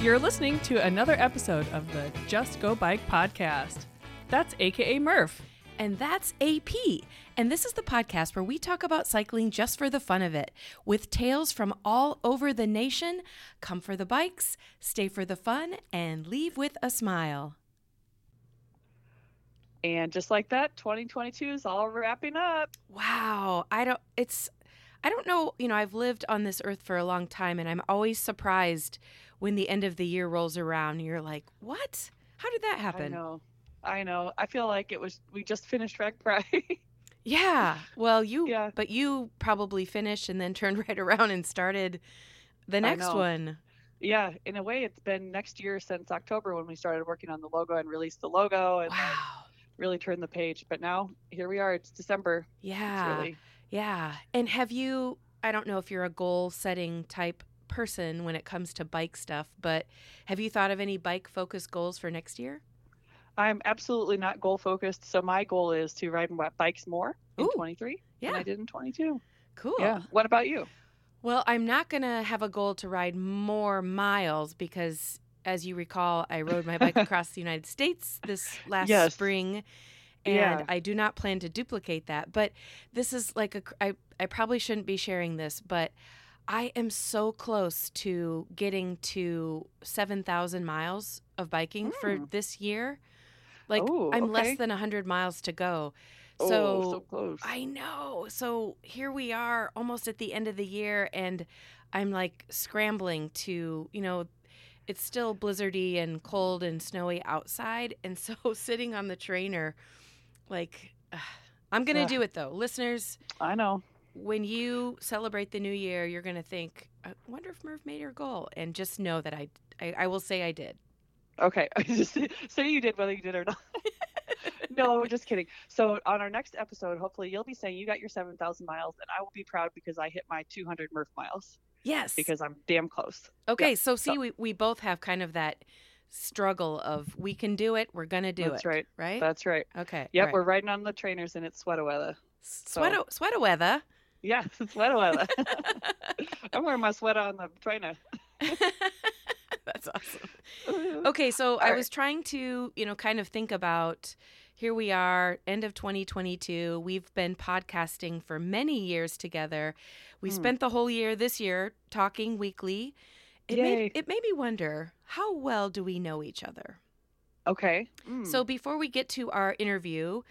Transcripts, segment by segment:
You're listening to another episode of the Just Go Bike podcast. That's AKA Murph. And that's AP. And this is the podcast where we talk about cycling just for the fun of it, with tales from all over the nation. Come for the bikes, stay for the fun, and leave with a smile. And just like that, 2022 is all wrapping up. Wow. I don't, it's, I don't know, you know, I've lived on this earth for a long time and I'm always surprised when the end of the year rolls around you're like, what? How did that happen? I know. I know. I feel like it was, we just finished Rack Friday. Yeah. Well, you, Yeah. but you probably finished and then turned right around and started the next one. yeah, in a way, it's been next year since October when we started working on the logo and released the logo and Wow. really turned the page. But now here we are. It's December. Yeah. It's really, Yeah. And have you, I don't know if you're a goal setting type person when it comes to bike stuff, but have you thought of any bike focused goals for next year? I'm absolutely not goal focused. So my goal is to ride bikes more in Ooh, 23 than. I did in 22. Cool. Yeah. What about you? Well, I'm not going to have a goal to ride more miles because, as you recall, I rode my bike across the United States this last Yes. spring. And Yeah. I do not plan to duplicate that. But this is like a, I, I probably shouldn't be sharing this, but I am so close to getting to 7,000 miles of biking for Mm. this year. Like, Oh, I'm okay. less than 100 miles to go. oh, So, so close. I know. So here we are almost at the end of the year and I'm like scrambling to, you know, it's still blizzardy and cold and snowy outside and so sitting on the trainer like ugh. I'm going to Ugh. do it though. Listeners, I know. When you celebrate the new year, you're going to think, I wonder if Murph made her goal and just know that I I, I will say I did. Okay, just say you did whether you did or not. no, just kidding. So on our next episode, hopefully you'll be saying you got your 7,000 miles, and I will be proud because I hit my 200 Murph miles Yes. because I'm damn close. okay, yeah, so see so- we we both have kind of that struggle of we can do it, we're going to do That's it. That's right. Right? That's right. Okay. Yep, right. we're riding on the trainers, and it's sweater weather. Sweater, sweater weather. Yeah, it's sweater weather. I'm wearing my sweater on the trainer. That's awesome. Okay, so I All was trying to, you know, kind of think about here we are, end of 2022. We've been podcasting for many years together. We Hmm. spent the whole year this year talking weekly. It Yay. made it made me wonder, how well do we know each other? Okay. Mm. So before we get to our interview,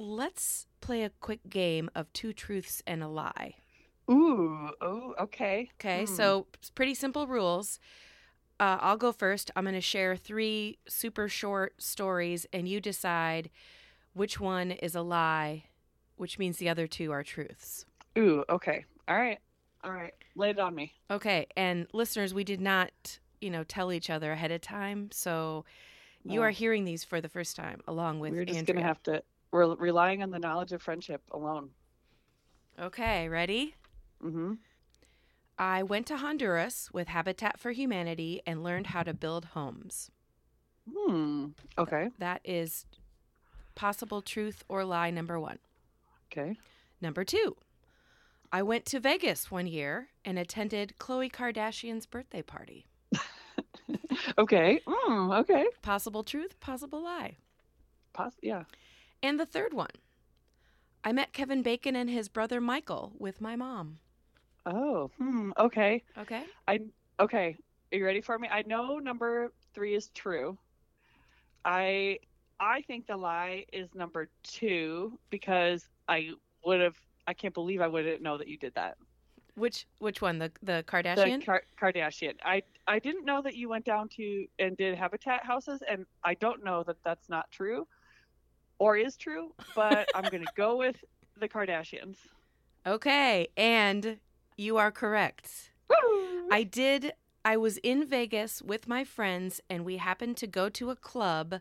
let's play a quick game of two truths and a lie. ooh, oh, okay. Okay, Mm. so pretty simple rules. Uh, I'll go first. I'm going to share three super short stories, and you decide which one is a lie, which means the other two are truths. Ooh, okay. All right. All right. Lay it on me. Okay, and listeners, we did not, you know, tell each other ahead of time, so you are hearing these for the first time, along with We're just Andrea. gonna have to. We're relying on the knowledge of friendship alone. Okay, ready? Mm-hmm. I went to Honduras with Habitat for Humanity and learned how to build homes. Hmm. Okay. That is possible truth or lie number one. Okay. Number two, I went to Vegas one year and attended Khloe Kardashian's birthday party. Okay. Mm, okay. Possible truth, possible lie. Poss- yeah. And the third one, I met Kevin Bacon and his brother Michael with my mom. Oh. Hmm. Okay. Okay. I. Okay. Are you ready for me? I know number three is true. I. I think the lie is number two because I would have. I can't believe I wouldn't know that you did that. Which which one? The the The Kardashian? Kar- Kardashian. I. I didn't know that you went down to and did habitat houses, and I don't know that that's not true, or is true. But I'm gonna go with the Kardashians. okay, and you are correct. Woo! I did. I was in Vegas with my friends, and we happened to go to a club,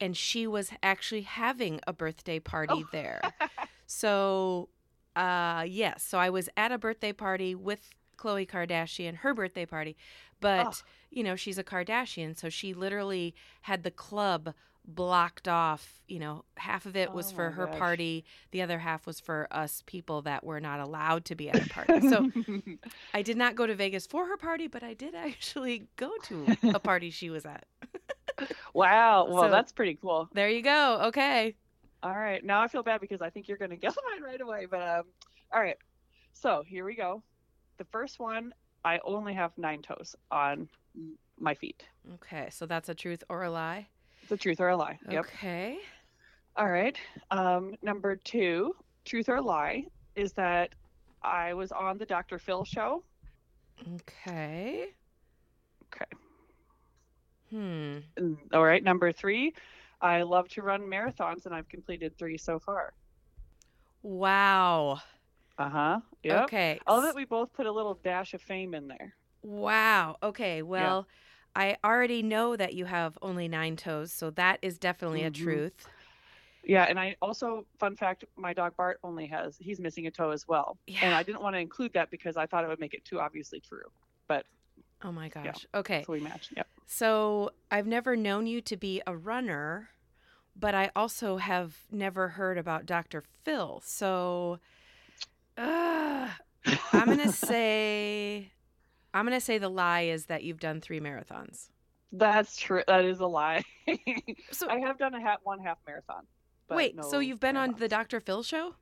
and she was actually having a birthday party Oh. there. So, uh, yes. So I was at a birthday party with Khloe Kardashian, her birthday party, but Oh. you know she's a Kardashian, so she literally had the club blocked off. You know, half of it was Oh for her gosh. party, the other half was for us people that were not allowed to be at the party. So I did not go to Vegas for her party, but I did actually go to a party she was at. wow. Well, So- that's pretty cool. There you go. Okay. All right. Now I feel bad because I think you're going to guess mine right away. But um, all right. So here we go. The first one, I only have nine toes on my feet. Okay. So that's a truth or a lie. The truth or a lie. Yep. Okay. All right. Um, number two, truth or lie, is that I was on the Dr. Phil show. Okay. Okay. Hmm. Mm, All right. Number three, I love to run marathons, and I've completed three so far. Wow. Uh huh. Yep. Okay. Love that we both put a little dash of fame in there. Wow. Okay. Well, I already know that you have only nine toes, so that is definitely a Mhm. truth. Yeah, and I also, fun fact, my dog Bart only has, he's missing a toe as well. Yeah. And I didn't want to include that because I thought it would make it too obviously true. But Oh my gosh. Okay. So we matched. Yep. So I've never known you to be a runner, but I also have never heard about Dr. Phil. So uh, I'm gonna say I'm gonna say the lie is that you've done three marathons. That's true. That is a lie. So I have done a half, one half marathon. wait, so you've been on the. Dr. Phil show?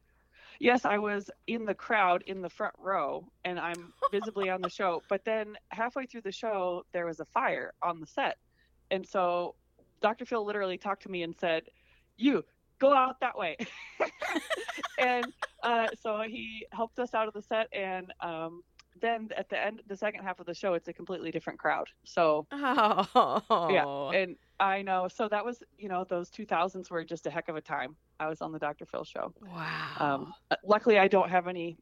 Yes, I was in the crowd in the front row and I'm visibly on the show. But then halfway through the show, there was a fire on the set. And so Dr. Phil literally talked to me and said, You go out that way. and uh, so he helped us out of the set. And um, then at the end, the second half of the show, it's a completely different crowd. So Oh. and I know. So that was, you know, those 2000s were just a heck of a time. I was on the Dr. Phil show. Wow. Um, uh, luckily, I don't have any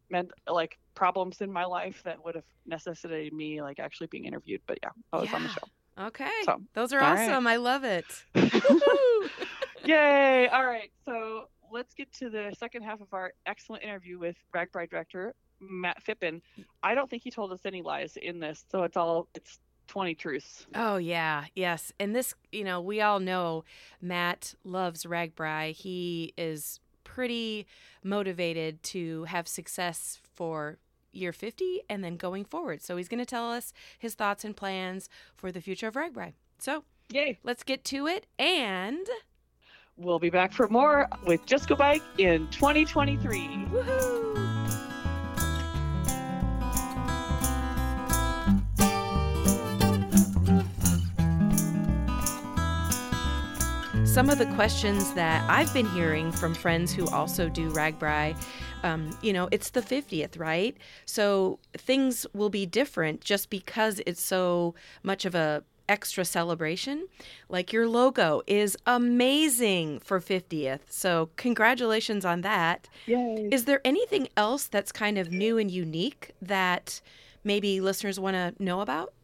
like problems in my life that would have necessitated me like actually being interviewed. But yeah, I was on the show. okay. So, Those are all right. awesome. I love it. Yay! All right, so let's get to the second half of our excellent interview with RAGBRAI director Matt Phippen. I don't think he told us any lies in this, so it's all it's 20 truths. Oh yeah, yes. And this, you know, we all know Matt loves RAGBRAI. He is pretty motivated to have success for year 50 and then going forward. So he's going to tell us his thoughts and plans for the future of RAGBRAI. So, Yay! let's get to it and We'll be back for more with Just Go Bike in 2023. woohoo! Some of the questions that I've been hearing from friends who also do RAGBRAI, um, you know, it's the 50th, right? So things will be different just because it's so much of a extra celebration. Like your logo is amazing for 50th. So congratulations on that. Yay! Is there anything else that's kind of new and unique that maybe listeners want to know about?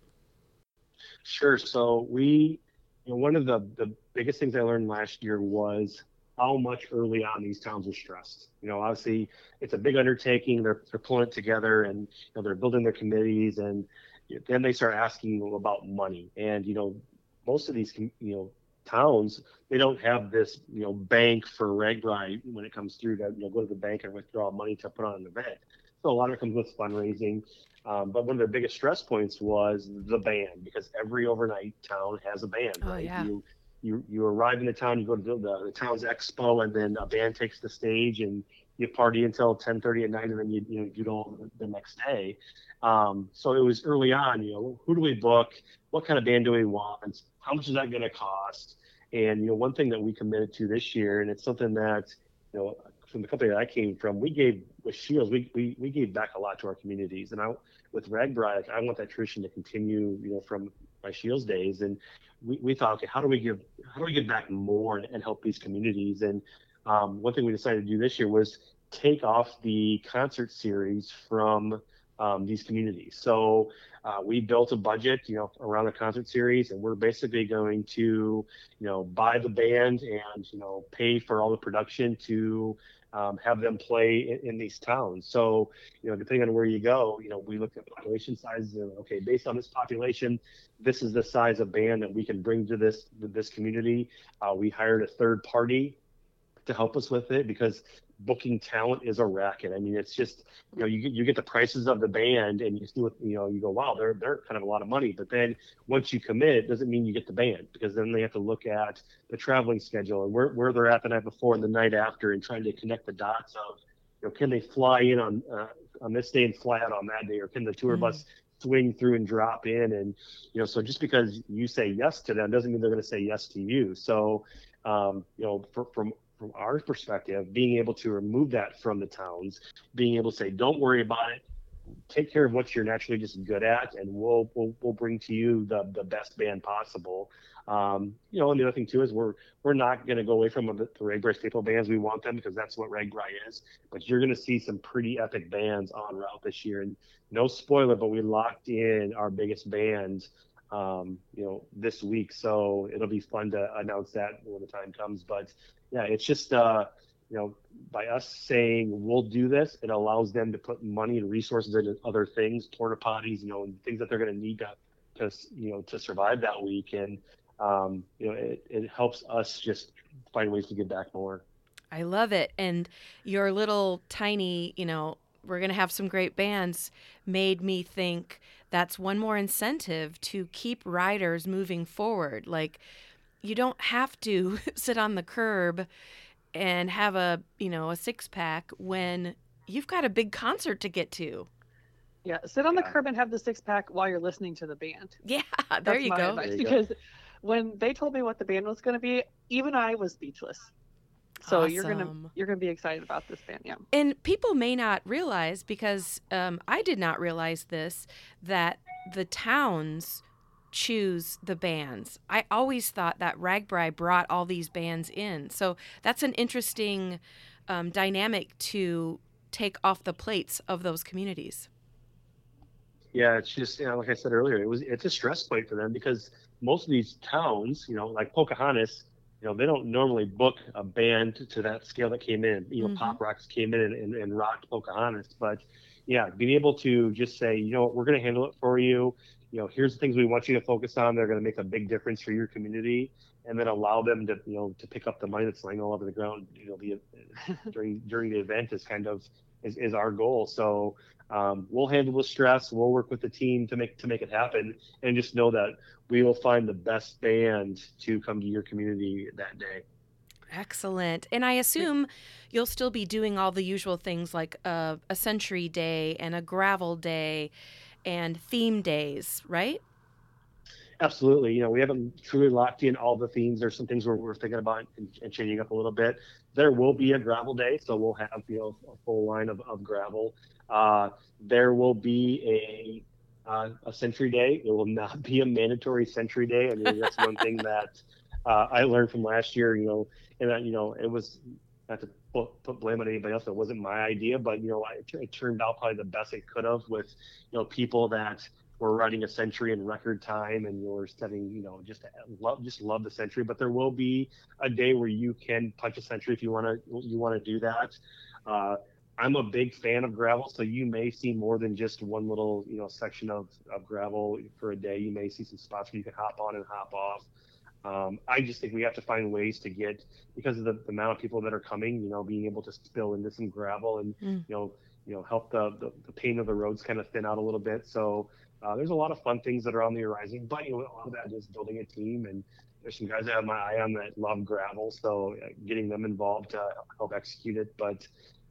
Sure. So we, you know, one of the the biggest things I learned last year was how much early on these towns are stressed. You know, obviously it's a big undertaking. They're they're pulling it together, and you know they're building their committees, and then they start asking about money. And you know, most of these you know towns they don't have this you know bank for RAGBRAI when it comes through to you know go to the bank and withdraw money to put on an event. So a lot of it comes with fundraising. Um, but one of their biggest stress points was the band because every overnight town has a band, Oh, right? yeah. You you you arrive in the town, you go to the, the, town's expo, and then a band takes the stage, and you party until 10:30 at night, and then you you know you the next day. Um, so it was early on, you know, who do we book? What kind of band do we want? How much is that going to cost? And you know, one thing that we committed to this year, and it's something that you know from the company that I came from, we gave with Scheels, we, we, we gave back a lot to our communities. And I, with RAGBRAI, like, I want that tradition to continue, you know, from my Scheels days. And we, we thought, okay, how do we give, how do we give back more and, and help these communities? And um, one thing we decided to do this year was take off the concert series from um, these communities. So uh, we built a budget, you know, around the concert series, and we're basically going to, you know, buy the band and you know pay for all the production to um, have them play in, in, these towns. So, you know, depending on where you go, you know, we look at population sizes and okay, based on this population, this is the size of band that we can bring to this this community. Uh, we hired a third party to help us with it because booking talent is a racket. I mean, it's just you know you get you get the prices of the band and you see what you know you go wow they're they're kind of a lot of money. But then once you commit, it doesn't mean you get the band because then they have to look at the traveling schedule and where where they're at the night before and the night after and trying to connect the dots of you know can they fly in on uh, on this day and fly out on that day or can the tour mm-hmm. bus swing through and drop in and you know so just because you say yes to them doesn't mean they're going to say yes to you so um, you know for, from from our perspective, being able to remove that from the towns, being able to say, don't worry about it, take care of what you're naturally just good at, and we'll we'll, we'll bring to you the, the best band possible. Um, you know, and the other thing too is we're we're not going to go away from the, the RAGBRAI staple bands. We want them because that's what RAGBRAI is. But you're going to see some pretty epic bands on route this year. And no spoiler, but we locked in our biggest bands um, you know, this week. So it'll be fun to announce that when the time comes. But yeah, it's just, uh, you know, by us saying we'll do this, it allows them to put money and resources into other things, porta potties, you know, and things that they're going to need to, you know, to survive that week. And, um, you know, it, it helps us just find ways to give back more. I love it. And your little tiny, you know, we're going to have some great bands made me think that's one more incentive to keep riders moving forward. Like, you don't have to sit on the curb and have a, you know, a six pack when you've got a big concert to get to. Yeah, sit on the curb and have the six pack while you're listening to the band. Yeah, there That's you go. There you because go. when they told me what the band was going to be, even I was speechless. So awesome. you're gonna you're gonna be excited about this band, yeah. And people may not realize because um, I did not realize this that the towns choose the bands. I always thought that RAGBRAI brought all these bands in. So that's an interesting um, dynamic to take off the plates of those communities. Yeah, it's just you know, like I said earlier, it was it's a stress point for them because most of these towns, you know, like Pocahontas, you know, they don't normally book a band to that scale that came in. You know, mm-hmm. Pop Rocks came in and, and, and rocked Pocahontas, but yeah, being able to just say, you know what, we're going to handle it for you. You know, here's the things we want you to focus on. They're going to make a big difference for your community, and then allow them to, you know, to pick up the money that's laying all over the ground. You know, the during during the event is kind of is, is our goal. So um, we'll handle the stress. We'll work with the team to make to make it happen, and just know that we will find the best band to come to your community that day. Excellent. And I assume you'll still be doing all the usual things like a, a century day and a gravel day and theme days, right? Absolutely. You know, we haven't truly locked in all the themes. There's some things we're, we're thinking about and, and, changing up a little bit. There will be a gravel day, so we'll have you know a full line of, of gravel. Uh, there will be a uh, a century day. It will not be a mandatory century day. I mean, that's one thing that uh, I learned from last year. You know, and that, you know, it was not to put, put blame on anybody else. It wasn't my idea, but you know, it, it turned out probably the best it could have with you know people that were riding a century in record time and you're setting, you know, just love, just love the century. But there will be a day where you can punch a century if you want to, you want to do that. Uh, I'm a big fan of gravel, so you may see more than just one little, you know, section of, of gravel for a day. You may see some spots where you can hop on and hop off. Um, I just think we have to find ways to get because of the, the, amount of people that are coming, you know, being able to spill into some gravel and mm. you know, you know, help the, the, the pain of the roads kind of thin out a little bit. So uh, there's a lot of fun things that are on the horizon, but you know, a lot of that is building a team and there's some guys I have my eye on that love gravel, so uh, getting them involved to help execute it. But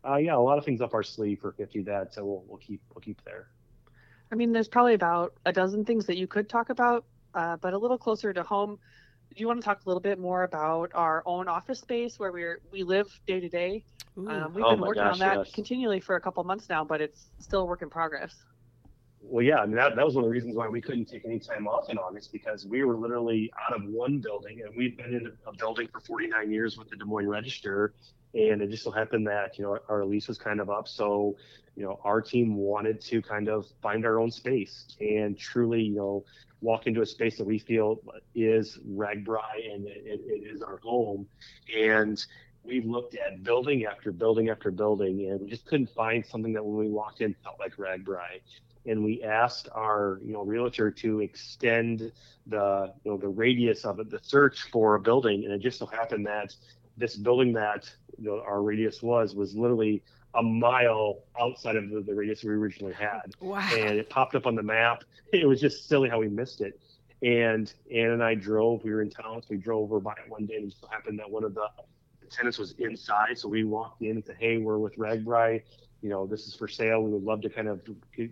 uh, yeah, a lot of things up our sleeve for 50 that so we'll, we'll keep we'll keep there. I mean, there's probably about a dozen things that you could talk about, uh, but a little closer to home. Do you want to talk a little bit more about our own office space where we're we live day to day? Um, we've oh been working gosh, on that yes. continually for a couple months now, but it's still a work in progress well, yeah, I mean that, that was one of the reasons why we couldn't take any time off in August because we were literally out of one building and we've been in a building for 49 years with the Des Moines Register, and it just so happened that you know our lease was kind of up, so you know our team wanted to kind of find our own space and truly you know walk into a space that we feel is RAGBRAI and it, it is our home, and we looked at building after building after building, and we just couldn't find something that when we walked in felt like RAGBRAI. And we asked our, you know, realtor to extend the, you know, the radius of it, the search for a building, and it just so happened that this building that you know, our radius was was literally a mile outside of the, the radius we originally had. Wow. And it popped up on the map. It was just silly how we missed it. And Ann and I drove. We were in town, so we drove over by it one day, and it just happened that one of the tenants was inside. So we walked in and said, "Hey, we're with RAGBRAI. You know, this is for sale. We would love to kind of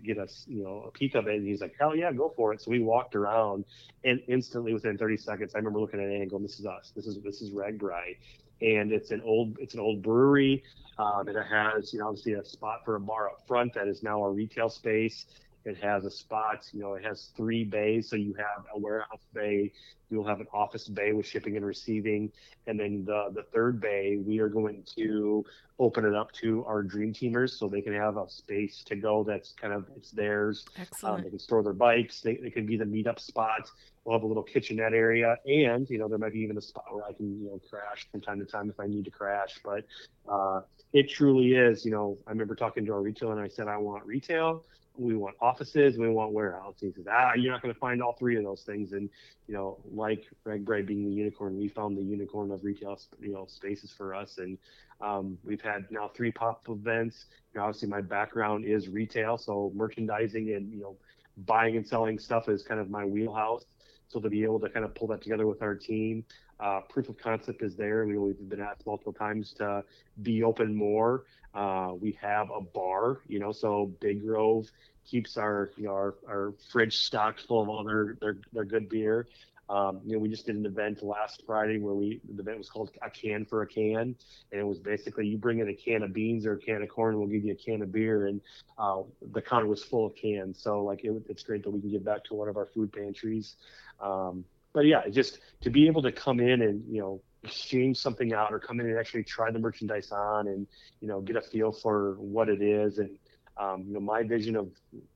get us, you know, a peek of it." And he's like, "Hell yeah, go for it." So we walked around, and instantly, within 30 seconds, I remember looking at it and going, "This is us. This is this is RAGBRAI." And it's an old it's an old brewery. Um, and it has, you know, obviously a spot for a bar up front that is now a retail space. It has a spot, you know, it has three bays. So you have a warehouse bay, you'll have an office bay with shipping and receiving. And then the, the third bay, we are going to open it up to our dream teamers so they can have a space to go that's kind of it's theirs. Excellent. Um, they can store their bikes. They, they can be the meetup spot. We'll have a little kitchenette area, and you know there might be even a spot where I can you know crash from time to time if I need to crash. But uh, it truly is. You know, I remember talking to our retailer and I said I want retail, we want offices, we want warehouses. he says, ah, you're not going to find all three of those things. And you know, like RAGBRAI being the unicorn, we found the unicorn of retail, you know, spaces for us. And um, we've had now three pop events. You know, obviously my background is retail, so merchandising and you know, buying and selling stuff is kind of my wheelhouse. So to be able to kind of pull that together with our team, uh, proof of concept is there. We, we've been asked multiple times to be open more. Uh, we have a bar, you know, so Big Grove keeps our you know our, our fridge stocked full of all their their, their good beer. Um, you know, we just did an event last Friday where we the event was called a can for a can, and it was basically you bring in a can of beans or a can of corn, we'll give you a can of beer, and uh, the counter was full of cans. So like it, it's great that we can give back to one of our food pantries. Um, but yeah, just to be able to come in and you know exchange something out or come in and actually try the merchandise on and you know get a feel for what it is and um, you know my vision of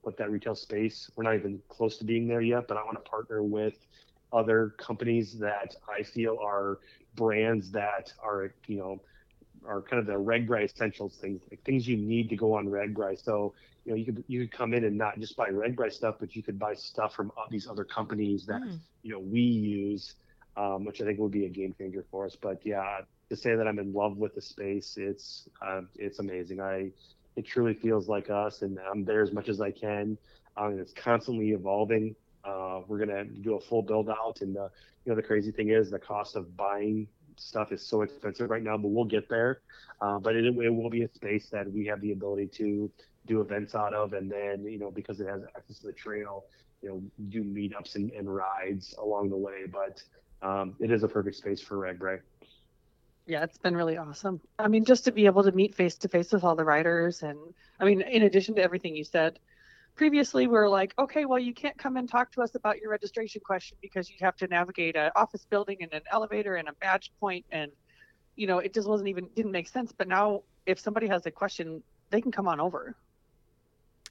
what that retail space we're not even close to being there yet but i want to partner with other companies that I feel are brands that are, you know, are kind of the Red RAGBRAI essentials things, like things you need to go on Red RAGBRAI. So, you know, you could you could come in and not just buy Red RAGBRAI stuff, but you could buy stuff from these other companies that mm. you know we use, um, which I think would be a game changer for us. But yeah, to say that I'm in love with the space, it's uh, it's amazing. I it truly feels like us, and I'm there as much as I can. Um, it's constantly evolving. Uh, we're gonna do a full build out, and the you know the crazy thing is the cost of buying stuff is so expensive right now, but we'll get there. Uh, but it, it will be a space that we have the ability to do events out of, and then you know because it has access to the trail, you know do meetups and, and rides along the way. But um, it is a perfect space for RAGBRAI. Yeah, it's been really awesome. I mean, just to be able to meet face to face with all the riders, and I mean, in addition to everything you said, previously we were like, okay, well, you can't come and talk to us about your registration question because you have to navigate an office building and an elevator and a badge point, and you know, it just wasn't even didn't make sense. But now, if somebody has a question, they can come on over.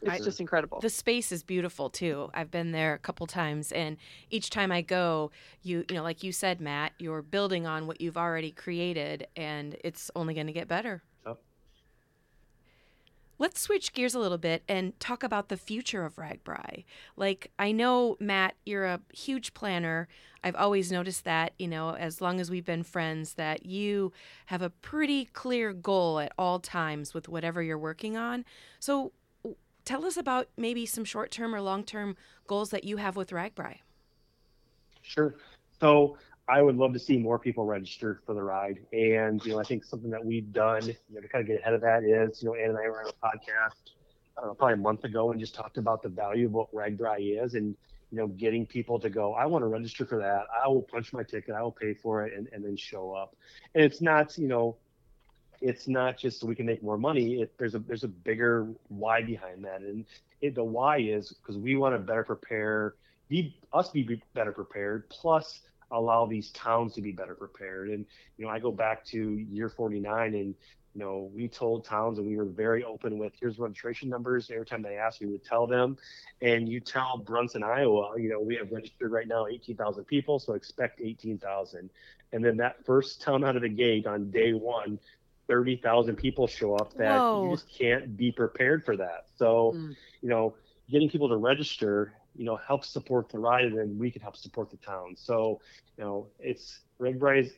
It's I, just incredible. The space is beautiful too. I've been there a couple times, and each time I go, you you know, like you said, Matt, you're building on what you've already created, and it's only going to get better. Let's switch gears a little bit and talk about the future of RAGBRAI. Like, I know, Matt, you're a huge planner. I've always noticed that, you know, as long as we've been friends, that you have a pretty clear goal at all times with whatever you're working on. So, tell us about maybe some short term or long term goals that you have with RAGBRAI. Sure. So, I would love to see more people register for the ride. And, you know, I think something that we've done, you know, to kind of get ahead of that is, you know, Ann and I were on a podcast uh, probably a month ago and just talked about the value of what RAGBRAI is and, you know, getting people to go, I want to register for that. I will punch my ticket. I will pay for it and, and then show up. And it's not, you know, it's not just so we can make more money. It, there's a there's a bigger why behind that, and it, the why is because we want to better prepare, be us be better prepared. Plus, allow these towns to be better prepared. And you know, I go back to year 49, and you know, we told towns and we were very open with here's registration numbers. Every time they asked, we would tell them. And you tell Bronson, Iowa, you know, we have registered right now 18,000 people, so expect 18,000. And then that first town out of the gate on day one, 30,000 people show up that Whoa. you just can't be prepared for that. So, Mm. you know, getting people to register, you know, helps support the ride and then we can help support the town. So, you know, it's RAGBRAI it,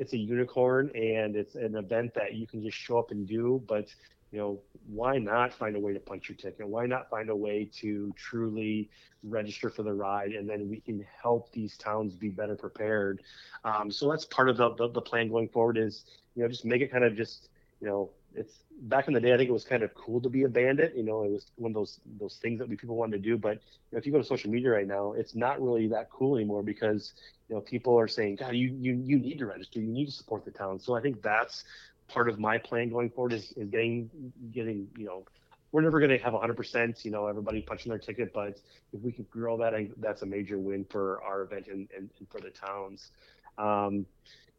it's a unicorn and it's an event that you can just show up and do. But you know, why not find a way to punch your ticket? Why not find a way to truly register for the ride, and then we can help these towns be better prepared. Um, so that's part of the, the the plan going forward. Is you know just make it kind of just you know it's back in the day. I think it was kind of cool to be a bandit. You know, it was one of those those things that people wanted to do. But you know, if you go to social media right now, it's not really that cool anymore because you know people are saying, God, you you you need to register. You need to support the town. So I think that's part of my plan going forward is, is getting getting you know we're never going to have 100% you know everybody punching their ticket but if we can grow that that's a major win for our event and, and, and for the towns um,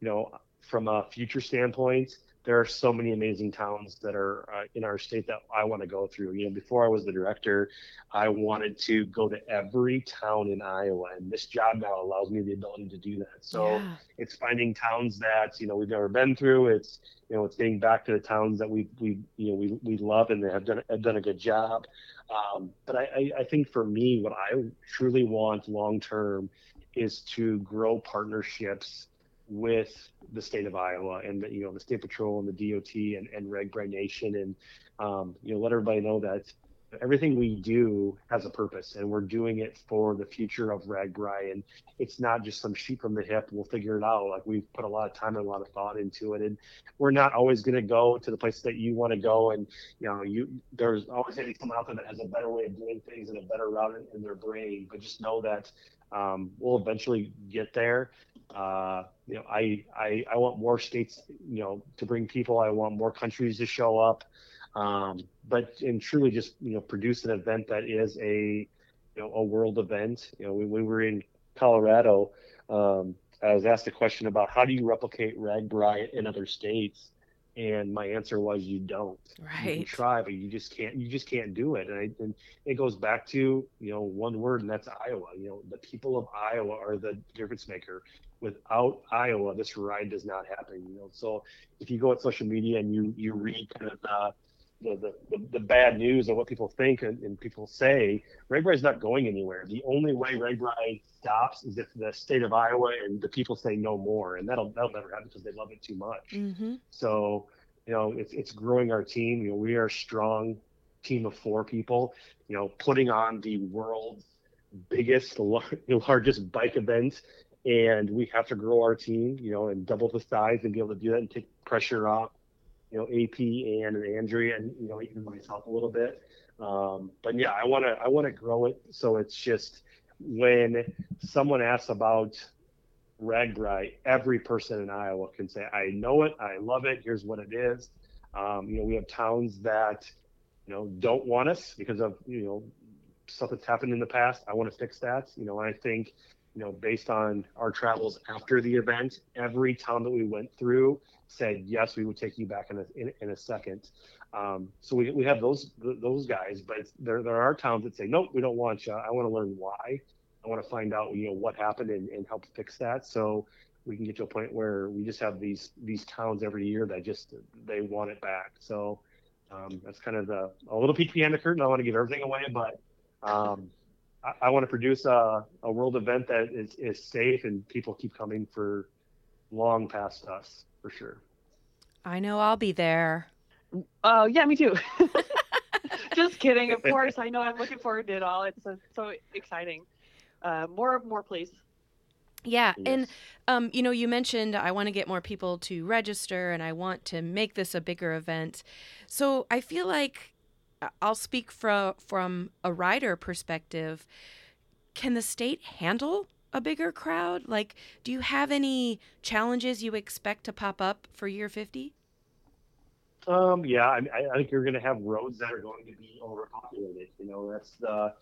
you know from a future standpoint there are so many amazing towns that are uh, in our state that I want to go through. You know, before I was the director, I wanted to go to every town in Iowa, and this job now allows me the ability to do that. So Yeah. it's finding towns that you know we've never been through. It's you know it's getting back to the towns that we we you know we, we love and they have done have done a good job. Um, but I, I I think for me, what I truly want long term is to grow partnerships with the state of Iowa and the, you know the state patrol and the DOT and and RAGBRAI Nation and um, you know let everybody know that everything we do has a purpose and we're doing it for the future of RAGBRAI and it's not just some sheep from the hip. We'll figure it out. Like we've put a lot of time and a lot of thought into it. And we're not always going to go to the place that you want to go. And you know you there's always going to be someone out there that has a better way of doing things and a better route in, in their brain. But just know that um, we'll eventually get there. Uh, you know I, I i want more states you know to bring people. I want more countries to show up. Um, but and truly just you know produce an event that is a you know a world event. You know when we were in colorado um, i was asked a question about how do you replicate RAGBRAI in other states and my answer was you don't. Right you can try but you just can't you just can't do it. And, I, and it goes back to you know one word and that's iowa. You know the people of iowa are the difference maker. Without iowa this ride does not happen you know? So if you go at social media and you you read kind of the the, the, the, bad news of what people think and, and people say, RAGBRAI is not going anywhere. The only way RAGBRAI stops is if the state of Iowa and the people say no more, and that'll that'll never happen because they love it too much. Mm-hmm. So, you know, it's it's growing our team. You know, we are a strong team of four people. You know, putting on the world's biggest, lar- largest bike event, and we have to grow our team. You know, and double the size and be able to do that and take pressure off. You know, AP and Andrea, and you know, even myself a little bit. Um, but yeah, I want to I want to grow it so it's just when someone asks about RAGBRAI, every person in Iowa can say, I know it, I love it, here's what it is. Um, you know, we have towns that, you know, don't want us because of, you know, stuff that's happened in the past. I want to fix that. You know, I think, you know, based on our travels after the event, every town that we went through said, yes, we would take you back in a, in, in a second. Um, so we, we have those those guys, but there there are towns that say, nope, we don't want you. I want to learn why. I want to find out, you know, what happened and, and help fix that. So we can get to a point where we just have these these towns every year that just they want it back. So um, that's kind of the a little peek behind the curtain. I want to give everything away, but um, I, I want to produce a, a world event that is, is safe and people keep coming for long past us for sure. I know I'll be there. Oh yeah, me too. Just kidding. Of course, I know. I'm looking forward to it all. It's uh, so exciting. Uh, more, more, please. Yeah, and um, you know, you mentioned I want to get more people to register, and I want to make this a bigger event. So I feel like I'll speak from from a rider perspective. Can the state handle a bigger crowd? Like, do you have any challenges you expect to pop up for year fifty? Um, yeah, I, I- think you're going to have roads that are going to be overpopulated. You know, that's the,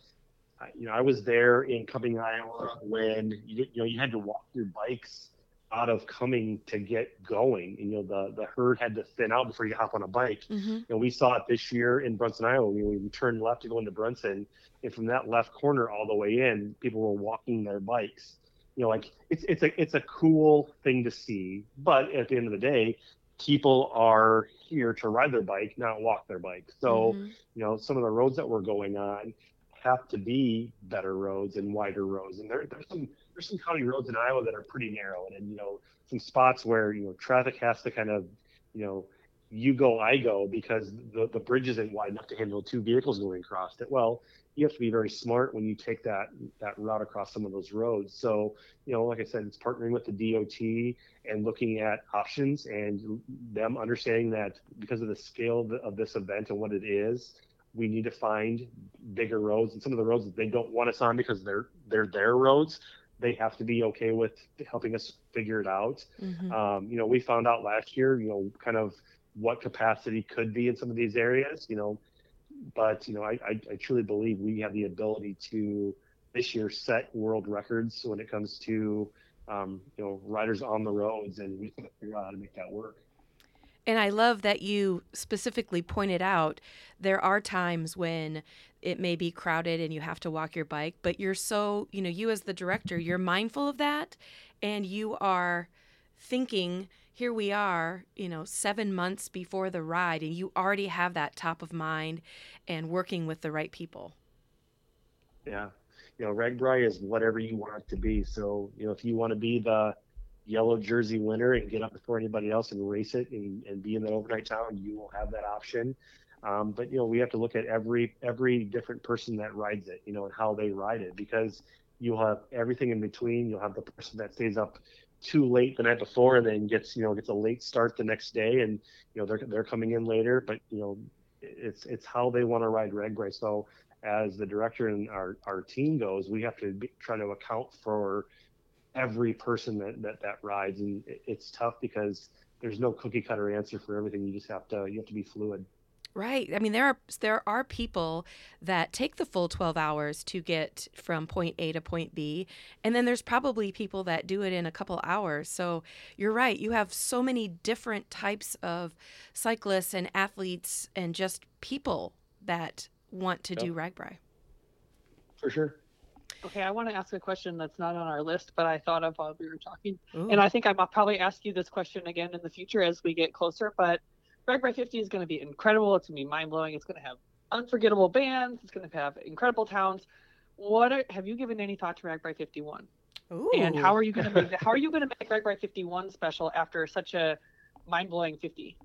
you know, I was there in Cumming, Iowa when you, you know you had to walk your bikes lot of coming to get going. And, you know, the, the herd had to thin out before you hop on a bike. hmm You know, we saw it this year in Bronson, Iowa. We, we turned left to go into Bronson, and from that left corner all the way in, people were walking their bikes. You know, like it's it's a it's a cool thing to see. But at the end of the day, people are here to ride their bike, not walk their bike. So Mhm. you know, some of the roads that we're going on have to be better roads and wider roads. And there, there's some there's some county roads in Iowa that are pretty narrow, and, and you know, some spots where you know traffic has to kind of, you know, you go, I go, because the the bridge isn't wide enough to handle two vehicles going across it. Well, you have to be very smart when you take that that route across some of those roads. So, you know, like I said, it's partnering with the DOT and looking at options and them understanding that because of the scale of, of this event and what it is, we need to find bigger roads and some of the roads that they don't want us on because they're they're their roads. They have to be okay with helping us figure it out. Mhm. Um, you know, we found out last year, you know, kind of what capacity could be in some of these areas, you know, but you know, I, I, I truly believe we have the ability to this year set world records when it comes to um, you know riders on the roads, and we can figure out how to make that work. And I love that you specifically pointed out there are times when it may be crowded and you have to walk your bike, but you're so, you know, you as the director, you're mindful of that and you are thinking, here we are, you know, seven months before the ride, and you already have that top of mind and working with the right people. Yeah, you know, RAGBRAI is whatever you want it to be. So you know, if you want to be the yellow jersey winner and get up before anybody else and race it and, and be in that overnight town, you will have that option. Um, but you know, we have to look at every every different person that rides it, you know, and how they ride it because you'll have everything in between. You'll have the person that stays up too late the night before and then gets you know gets a late start the next day and you know they're they're coming in later. But you know, it's it's how they want to ride RAGBRAI. So as the director and our, our team goes, we have to be, try to account for every person that, that, that rides. And it's tough because there's no cookie cutter answer for everything. You just have to, you have to be fluid. Right. I mean, there are there are people that take the full 12 hours to get from point A to point B, and then there's probably people that do it in a couple hours. So you're right. You have so many different types of cyclists and athletes and just people that want to Yep. do RAGBRAI. For sure. Okay, I want to ask a question that's not on our list, but I thought of while we were talking. Ooh. And I think I might probably ask you this question again in the future as we get closer. But RAGBRAI 50 is going to be incredible. It's going to be mind blowing. It's going to have unforgettable bands. It's going to have incredible towns. What are, have you given any thought to RAGBRAI 51? And how are you going to make how are you going to make RAGBRAI 51 special after such a mind blowing 50?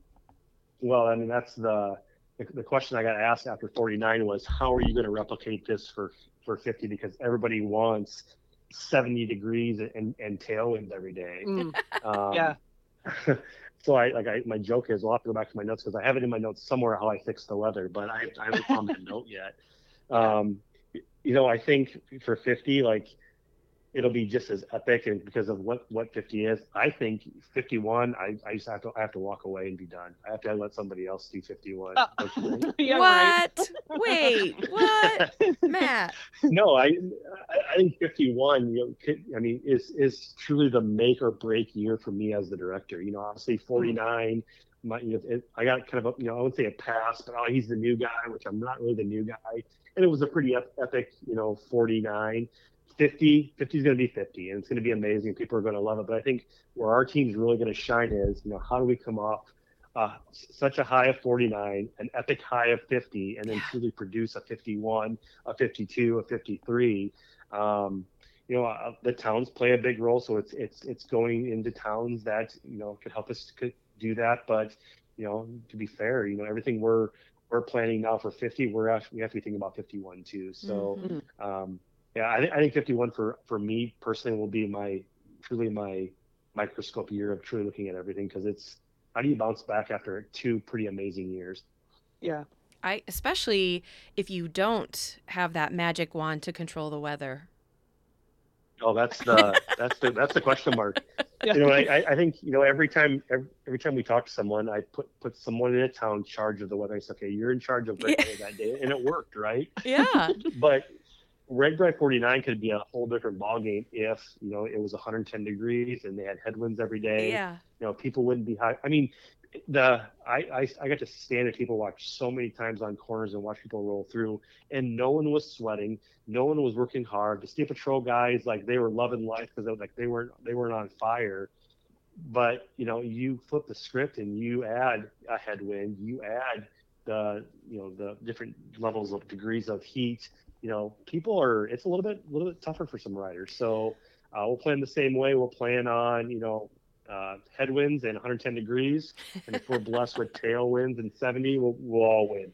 Well, I mean, that's the, the, the question I got asked after 49 was, how are you going to replicate this for, for 50? Because everybody wants 70 degrees and, and tailwinds every day. Mm, Um, yeah. so I like I my joke is I'll have to go back to my notes because I have it in my notes somewhere how I fix the weather, but I, I haven't found that note yet. Um, you know, I think for 50, like it'll be just as epic and because of what what 50 is. I think 51, I, I just have to I have to walk away and be done. I have to let somebody else do 51. Uh, Don't you think? yeah, right. what? Wait, what? Matt. no, I I- I think 51. You know, I mean, is is truly the make or break year for me as the director. You know, obviously 49. My, you know, it, I got kind of a, you know, I wouldn't say a pass, but oh, he's the new guy, which I'm not really the new guy. And it was a pretty ep- epic, you know, 49. 50, 50 is going to be 50, and it's going to be amazing. People are going to love it. But I think where our team's really going to shine is, you know, how do we come off uh, such a high of 49, an epic high of 50, and then truly produce a 51, a 52, a 53. Um, you know, uh, the towns play a big role, so it's it's it's going into towns that you know could help us could do that. But you know, to be fair, you know, everything we're we're planning now for 50, we're actually we have to be thinking about 51 too. So. Mhm. Um, yeah, I, thi- I think 51 for for me personally will be my truly my microscope year of truly looking at everything because it's how do you bounce back after two pretty amazing years? Yeah. I especially if you don't have that magic wand to control the weather. Oh, that's the that's the that's the question mark. Yeah. You know, I, I- I think you know every time every, every time we talk to someone, I put put someone in a town in charge of the weather. I say, okay, you're in charge of Yeah. that day, and it worked, right? Yeah. but RAGBRAI 49 could be a whole different ballgame if you know it was 110 degrees and they had headwinds every day. Yeah. You know, people wouldn't be high. I mean, the I, I I got to stand at people watch so many times on corners and watch people roll through, and no one was sweating, no one was working hard. The state patrol guys like they were loving life because like they weren't they weren't on fire. But you know, you flip the script and you add a headwind, you add the you know the different levels of degrees of heat you know, people are it's a little bit a little bit tougher for some riders. So uh, we'll plan the same way. We'll plan on you know uh, headwinds and 110 degrees, and if we're blessed with tailwinds and 70, we'll, we'll all win.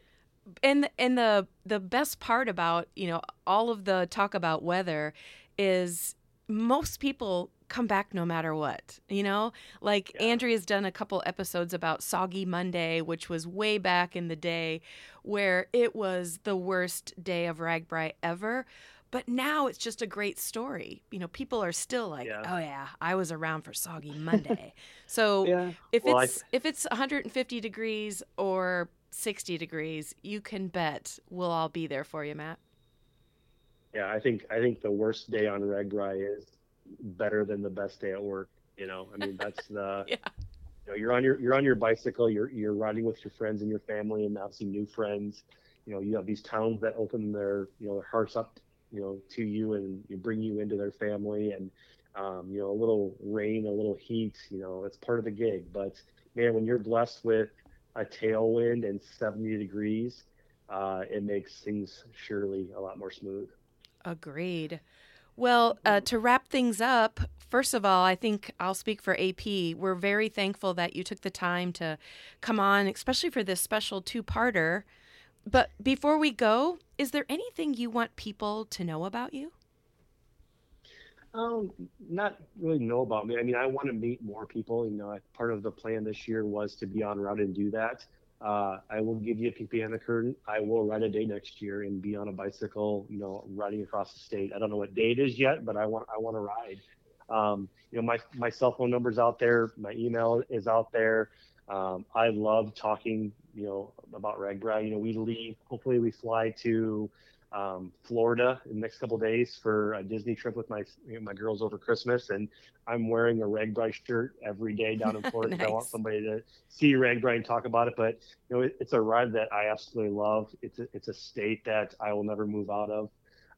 And and the the best part about you know all of the talk about weather is most people come back no matter what you know like yeah. andrea's done a couple episodes about soggy monday which was way back in the day where it was the worst day of RAGBRAI ever but now it's just a great story you know people are still like yeah. oh yeah i was around for soggy monday so yeah. if well, it's I... if it's 150 degrees or 60 degrees you can bet we'll all be there for you matt yeah i think i think the worst day on RAGBRAI is better than the best day at work. You know, I mean, that's the. yeah. You know, you're on your you're on your bicycle. You're you're riding with your friends and your family, and now obviously new friends. You know, you have these towns that open their you know their hearts up, you know, to you and you bring you into their family, and um, you know, a little rain, a little heat. You know, it's part of the gig. But man, when you're blessed with a tailwind and 70 degrees, uh, it makes things surely a lot more smooth. Agreed. Well, uh, to wrap things up, first of all, I think I'll speak for AP. We're very thankful that you took the time to come on, especially for this special two parter. But before we go, is there anything you want people to know about you? Um, not really know about me. I mean, I want to meet more people. You know, part of the plan this year was to be on route and do that. Uh, I will give you a peek behind the curtain. I will ride a day next year and be on a bicycle, you know, riding across the state. I don't know what day it is yet, but I want I want to ride. Um, you know, my my cell phone number's out there. My email is out there. Um, I love talking, you know, about RAGBRAI. You know, we leave. Hopefully, we fly to um, Florida in the next couple days for a Disney trip with my you know, my girls over Christmas, and I'm wearing a RAGBRAI shirt every day down in Florida. nice. I want somebody to see RAGBRAI and talk about it. But you know, it, it's a ride that I absolutely love. It's a, it's a state that I will never move out of.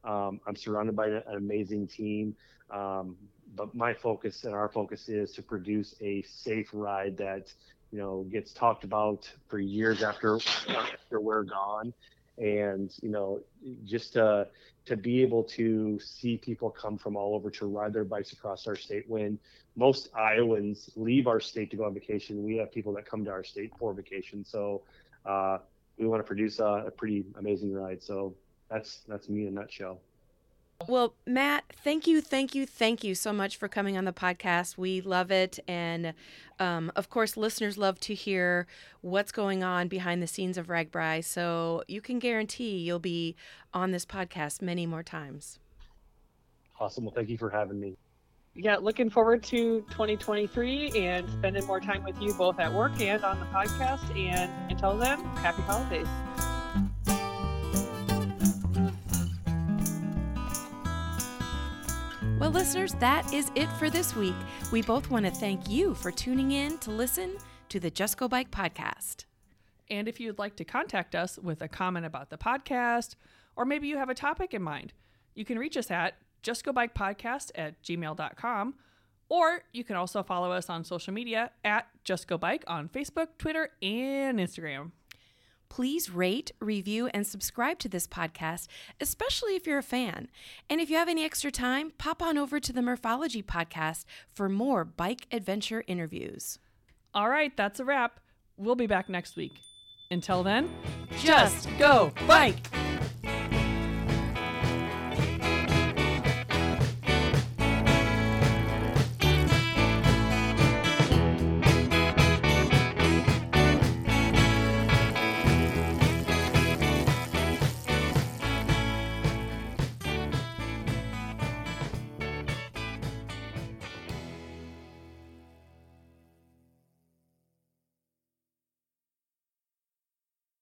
Um, I'm surrounded by an amazing team. Um, but my focus and our focus is to produce a safe ride that you know gets talked about for years after after we're gone and you know just to to be able to see people come from all over to ride their bikes across our state. When most iowans leave our state to go on vacation we have people that come to our state for vacation. So uh, we want to produce a, a pretty amazing ride. So that's that's me in a nutshell well, Matt, thank you, thank you, thank you so much for coming on the podcast. We love it. And um, of course, listeners love to hear what's going on behind the scenes of RAGBRAI. So you can guarantee you'll be on this podcast many more times. Awesome. Well, thank you for having me. Yeah, looking forward to 2023 and spending more time with you both at work and on the podcast. And until then, happy holidays. Listeners, that is it for this week. We both want to thank you for tuning in to listen to the Just Go Bike podcast. And if you'd like to contact us with a comment about the podcast, or maybe you have a topic in mind, you can reach us at justgobikepodcast at gmail.com, or you can also follow us on social media at Just Go Bike on Facebook, Twitter, and Instagram. Please rate, review, and subscribe to this podcast, especially if you're a fan. And if you have any extra time, pop on over to the Murphology podcast for more bike adventure interviews. All right, that's a wrap. We'll be back next week. Until then, just go bike!